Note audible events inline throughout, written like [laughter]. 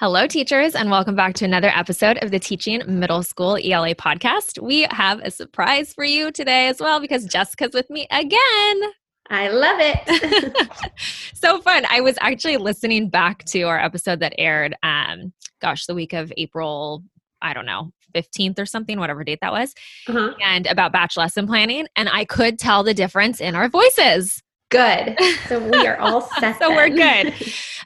Hello, teachers, and welcome back to another episode of the Teaching Middle School ELA podcast. We have a surprise for you today as well because Jessica's with me again. I love it. [laughs] [laughs] so fun. I was actually listening back to our episode that aired, um, gosh, the week of April, I don't know, 15th or something, whatever date that was, uh-huh. and about batch lesson planning. And I could tell the difference in our voices. Good. So we are [laughs] all set. so we're good.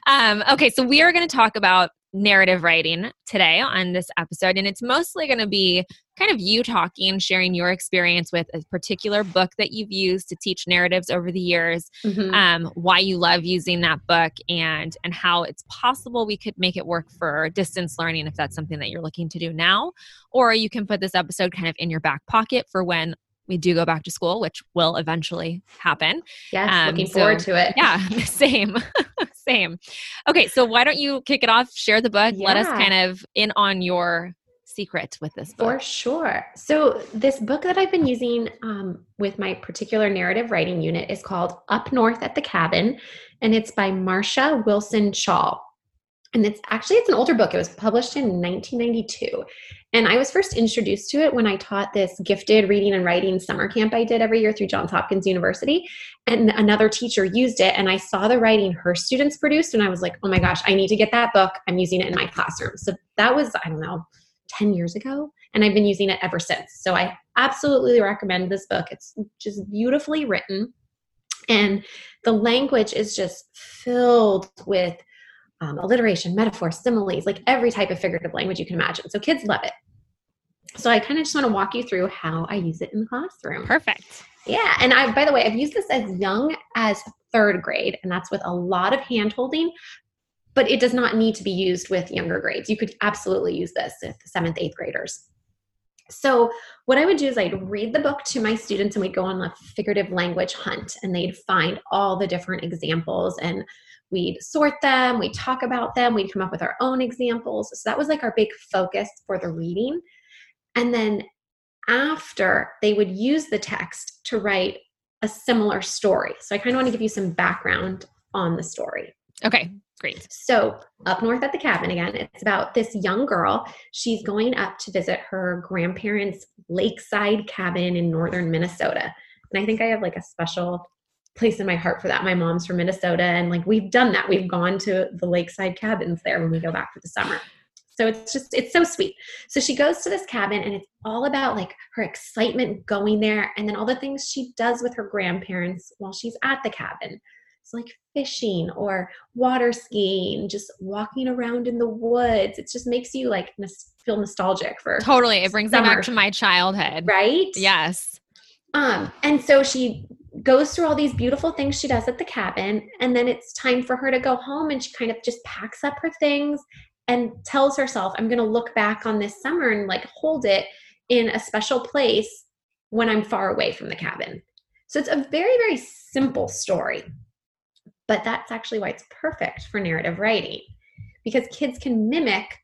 Um, okay, so we are going to talk about narrative writing today on this episode. And it's mostly going to be kind of you talking, sharing your experience with a particular book that you've used to teach narratives over the years, mm-hmm. um, why you love using that book, and and how it's possible we could make it work for distance learning if that's something that you're looking to do now. Or you can put this episode kind of in your back pocket for when we do go back to school, which will eventually happen. Yes, um, looking so, forward to it. Yeah, [laughs] same, [laughs] same. Okay, so why don't you kick it off? Share the book. Yeah. Let us kind of in on your secret with this book. For sure. So this book that I've been using um, with my particular narrative writing unit is called Up North at the Cabin, and it's by Marsha Wilson Chall and it's actually it's an older book it was published in 1992 and i was first introduced to it when i taught this gifted reading and writing summer camp i did every year through johns hopkins university. And another teacher used it and i saw the writing her students produced and i was like oh my gosh i need to get that book. I'm using it in my classroom. So that was i don't know 10 years ago and i've been using it ever since. So i absolutely recommend this book. It's just beautifully written and the language is just filled with um, alliteration, metaphor, similes, like every type of figurative language you can imagine. So kids love it. So I kind of just want to walk you through how I use it in the classroom. Perfect. Yeah. And I, by the way, I've used this as young as third grade, and that's with a lot of hand holding, but it does not need to be used with younger grades. You could absolutely use this with seventh, eighth graders. So, what I would do is I'd read the book to my students and we'd go on a figurative language hunt and they'd find all the different examples and we'd sort them, we'd talk about them, we'd come up with our own examples. So that was like our big focus for the reading. And then after, they would use the text to write a similar story. So I kind of want to give you some background on the story. Okay, great. So, up north at the cabin again, it's about this young girl. She's going up to visit her grandparents' lakeside cabin in northern Minnesota. And I think I have like a special place in my heart for that. My mom's from Minnesota, and like we've done that. We've gone to the lakeside cabins there when we go back for the summer. So it's just, it's so sweet. So she goes to this cabin and it's all about like her excitement going there and then all the things she does with her grandparents while she's at the cabin. It's like fishing or water skiing, just walking around in the woods. It just makes you like feel nostalgic for totally. It brings summer. me back to my childhood. Right? Yes. Um, and so she goes through all these beautiful things she does at the cabin and then it's time for her to go home and she kind of just packs up her things and tells herself i'm going to look back on this summer and like hold it in a special place when i'm far away from the cabin. So it's a very very simple story but that's actually why it's perfect for narrative writing because kids can mimic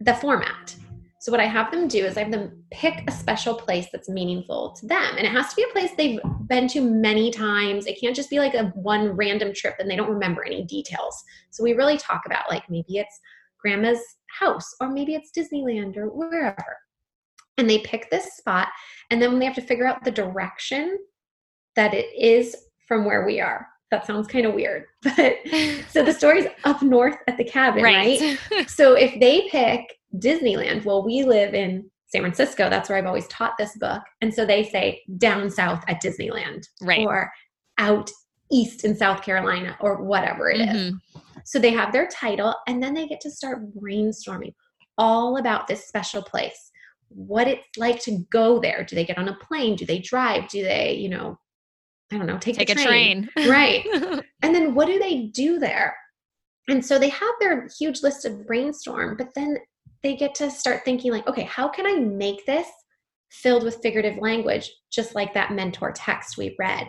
the format so what I have them do is I have them pick a special place that's meaningful to them. And it has to be a place they've been to many times. It can't just be like a one random trip and they don't remember any details. So we really talk about like maybe it's grandma's house or maybe it's Disneyland or wherever. And they pick this spot and then they have to figure out the direction that it is from where we are. That sounds kind of weird. [laughs] But [laughs] so the story's up north at the cabin, right? right? [laughs] so if they pick Disneyland. Well, we live in San Francisco. That's where I've always taught this book. And so they say down south at Disneyland right. or out east in South Carolina or whatever it mm-hmm. is. So they have their title and then they get to start brainstorming all about this special place. What it's like to go there. Do they get on a plane? Do they drive? Do they, you know, I don't know, take, take a train? train. right. [laughs] and then what do they do there? And so they have their huge list of brainstorm, but then they get to start thinking like okay how can i make this filled with figurative language just like that mentor text we read?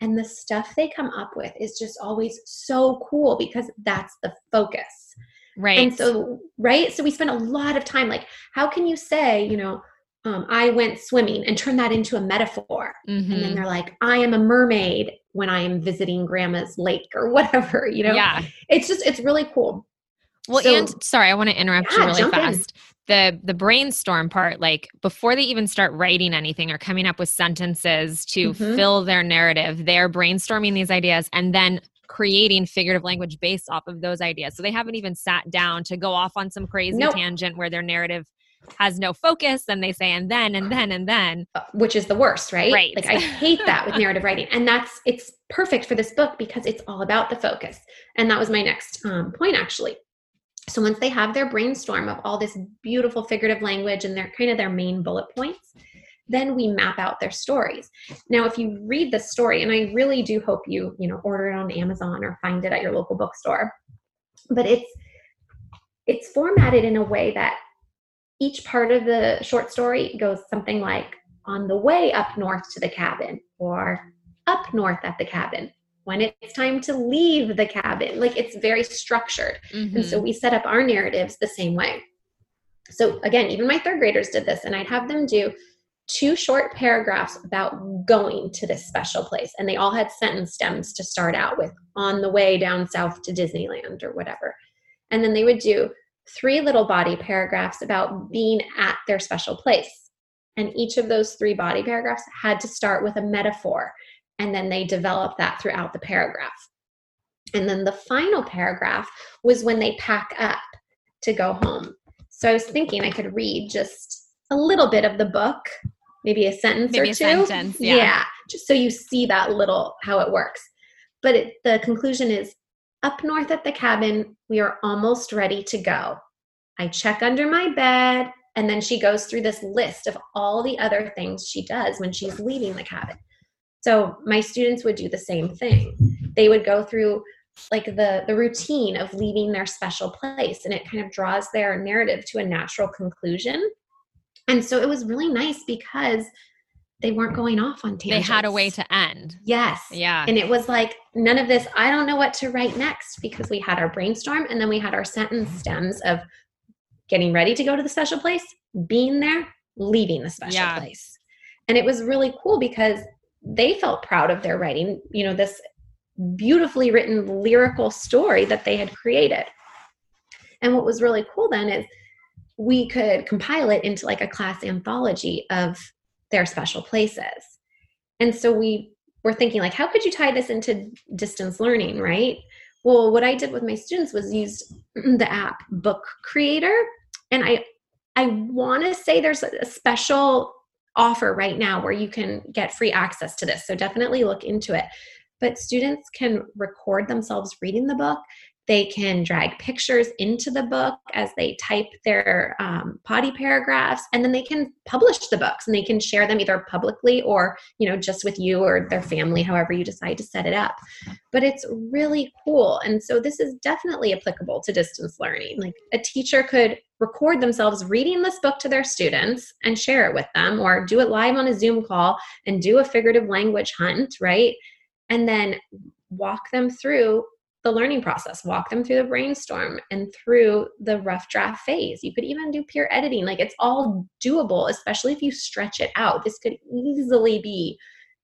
And the stuff they come up with is just always so cool because that's the focus. Right. and so right? So we spend a lot of time like how can you say you know um, i went swimming and turn that into a metaphor? Mm-hmm. and then mm-hmm. they're like i am a mermaid when i am visiting grandma's lake or [laughs] whatever you know? Yeah. It's just it's really cool Well, So- and sorry, I want to interrupt you really jump in. fast. The the brainstorm part, like before they even start writing anything or coming up with sentences to Mhm. fill their narrative, they're brainstorming these ideas and then creating figurative language based off of those ideas. So they haven't even sat down to go off on some crazy Nope. tangent where their narrative has no focus and they say and then and then and then. uh, which is the worst, right? Right. Like I hate that with narrative writing, and that's it's perfect for this book because it's all about the focus. And that was my next um, point, actually. So once they have their brainstorm of all this beautiful figurative language and their kind of their main bullet points, then we map out their stories. Now, if you read the story, and I really do hope you you know order it on Amazon or find it at your local bookstore, but it's it's formatted in a way that each part of the short story goes something like on the way up north to the cabin or up north at the cabin when it's time to leave the cabin like it's very structured. And so Mhm. we set up our narratives the same way. So again even my third graders did this and i'd have them do two short paragraphs about going to this special place and they all had sentence stems to start out with on the way down south to disneyland or whatever. And then they would do three little body paragraphs about being at their special place. And each of those three body paragraphs had to start with a metaphor and then they develop that throughout the paragraph. And then the final paragraph was when they pack up to go home. So i was thinking i could read just a little bit of the book maybe a sentence Maybe or a two. sentence, yeah. just so you see that little how it works. But it, the conclusion is up north at the cabin we are almost ready to go. I check under my bed and then she goes through this list of all the other things she does when she's leaving the cabin so my students would do the same thing they would go through like the the routine of leaving their special place and it kind of draws their narrative to a natural conclusion and so it was really nice because they weren't going off on tangents. They had a way to end. yes Yeah. and it was like none of this i don't know what to write next because we had our brainstorm and then we had our sentence stems of getting ready to go to the special place being there leaving the special Yeah. place and it was really cool because they felt proud of their writing you know this beautifully written lyrical story that they had created. And what was really cool then is we could compile it into like a class anthology of their special places. And so we were thinking like how could you tie this into distance learning right? Well what i did with my students was use [clears throat] the app book creator. And i i want to say there's a special offer right now where you can get free access to this. So definitely look into it. But students can record themselves reading the book they can drag pictures into the book as they type their um, body paragraphs and then they can publish the books and they can share them either publicly or you know just with you or their family however you decide to set it up. But it's really cool and so this is definitely applicable to distance learning. Like a teacher could record themselves reading this book to their students and share it with them or do it live on a zoom call and do a figurative language hunt right? And then walk them through the learning process, walk them through the brainstorm and through the rough draft phase. You could even do peer editing. Like it's all doable, especially if you stretch it out. This could easily be,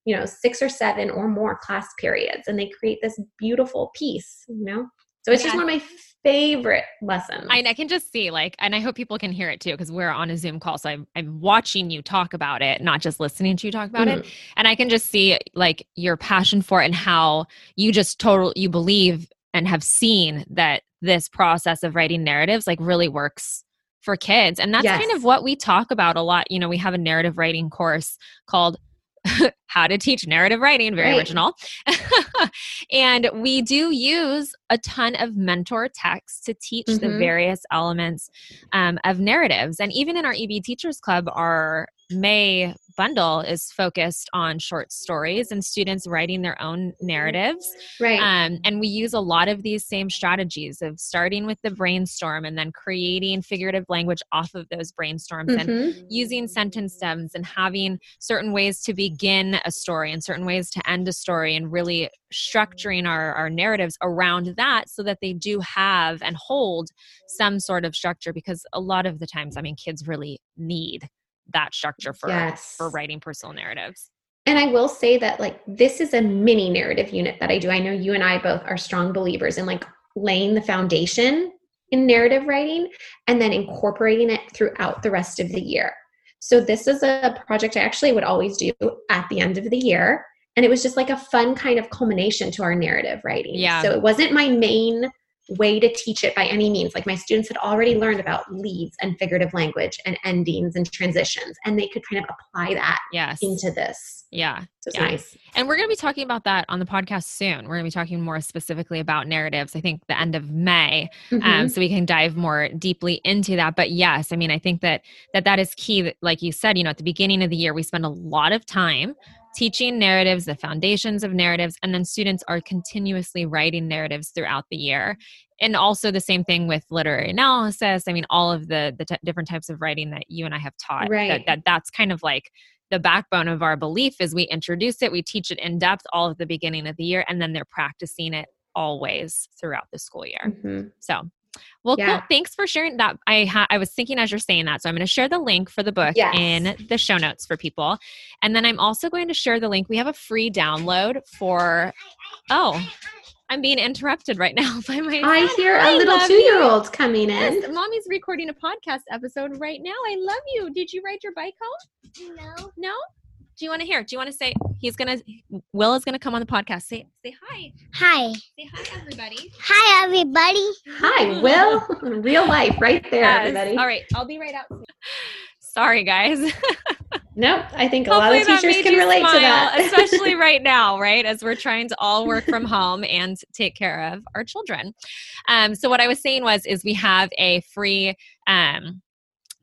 you know, six or seven or more class periods, and they create this beautiful piece, you know? So it's just one of my favorite lessons. I, I can just see like, and I hope people can hear it too, because we're on a Zoom call. So I'm, I'm watching you talk about it, not just listening to you talk about it. Mhm. And I can just see like your passion for it and how you just total, you believe and have seen that this process of writing narratives like really works for kids. And that's kind of what we talk about a lot. You know, we have a narrative writing course called [laughs] how to teach narrative writing very Right. original [laughs] and we do use a ton of mentor texts to teach the Mhm. various elements um, of narratives and even in our eb teachers club our may bundle is focused on short stories and students writing their own narratives right. um, and we use a lot of these same strategies of starting with the brainstorm and then creating figurative language off of those brainstorms and Mhm. using sentence stems and having certain ways to begin a story and certain ways to end a story and really structuring our, our narratives around that so that they do have and hold some sort of structure because a lot of the times i mean kids really need that structure for Yes. for writing personal narratives And I will say that like this is a mini narrative unit that I do. I know you and I both are strong believers in like laying the foundation in narrative writing and then incorporating it throughout the rest of the year. So this is a project I actually would always do at the end of the year. And it was just like a fun kind of culmination to our narrative writing. Yeah. So it wasn't my main way to teach it by any means. Like my students had already learned about leads and figurative language and endings and transitions, and they could kind of apply that yes. into this. Yeah. So Yeah. nice. And we're going to be talking about that on the podcast soon. We're going to be talking more specifically about narratives, I think the end of May. Mhm. um, so we can dive more deeply into that but yes i mean i think that that that is key that, like you said you know at the beginning of the year we spend a lot of time teaching narratives the foundations of narratives and then students are continuously writing narratives throughout the year and also the same thing with literary analysis i mean all of the the t- different types of writing that you and i have taught that, Right. that that's kind of like the backbone of our belief is we introduce it we teach it in depth all at the beginning of the year and then they're practicing it always throughout the school year Mhm. so, well, Yeah. cool. Thanks for sharing that. I ha- I was thinking as you're saying that, so I'm going to share the link for the book Yes. in the show notes for people, and then I'm also going to share the link. We have a free download for. Oh, I'm being interrupted right now [laughs] by my. I son. hear Hi, a little two year old coming in. Yes, mommy's recording a podcast episode right now. I love you. Did you ride your bike home? No. No. Do you want to hear? Do you want to say he's gonna? Will is gonna come on the podcast. Say say hi. Hi. Say hi, everybody. Hi, everybody. Hi, Will. [laughs] Real life, right there, Yes. everybody. All right, I'll be right out. [laughs] Sorry, guys. [laughs] Nope, I think a lot of teachers can you relate to that. especially right now, right? As we're trying to all work from home and take care of our children. Um, so what I was saying was, is we have a free um,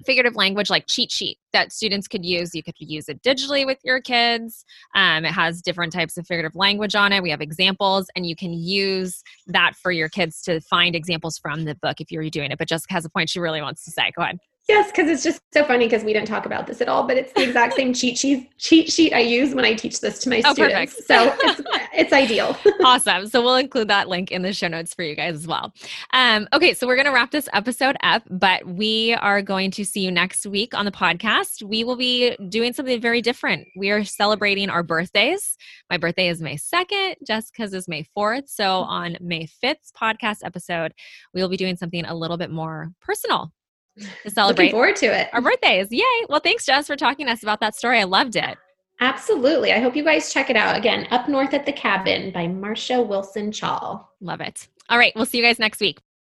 figurative language like cheat sheet that students could use. You could use it digitally with your kids. Um, it has different types of figurative language on it. We have examples, and you can use that for your kids to find examples from the book if you're doing it. But Jessica has a point she really wants to say. Go ahead. Yes, because it's just so funny because we didn't talk about this at all, but it's the exact same [laughs] cheat sheet cheat sheet I use when I teach this to my Oh, students. perfect. So [laughs] it's, it's ideal. [laughs] awesome. So we'll include that link in the show notes for you guys as well. Um, okay, so we're going to wrap this episode up, but we are going to see you next week on the podcast. We will be doing something very different. We are celebrating our birthdays. My birthday is May 2nd, Jessica's is May 4th. So on May 5th's podcast episode, we will be doing something a little bit more personal to [laughs] Looking forward to it. our birthdays. Yay. Well, thanks, Jess, for talking to us about that story. I loved it. Absolutely. I hope you guys check it out. Again, Up North at the Cabin by Marsha Wilson Chall. Love it. All right, we'll see you guys next week.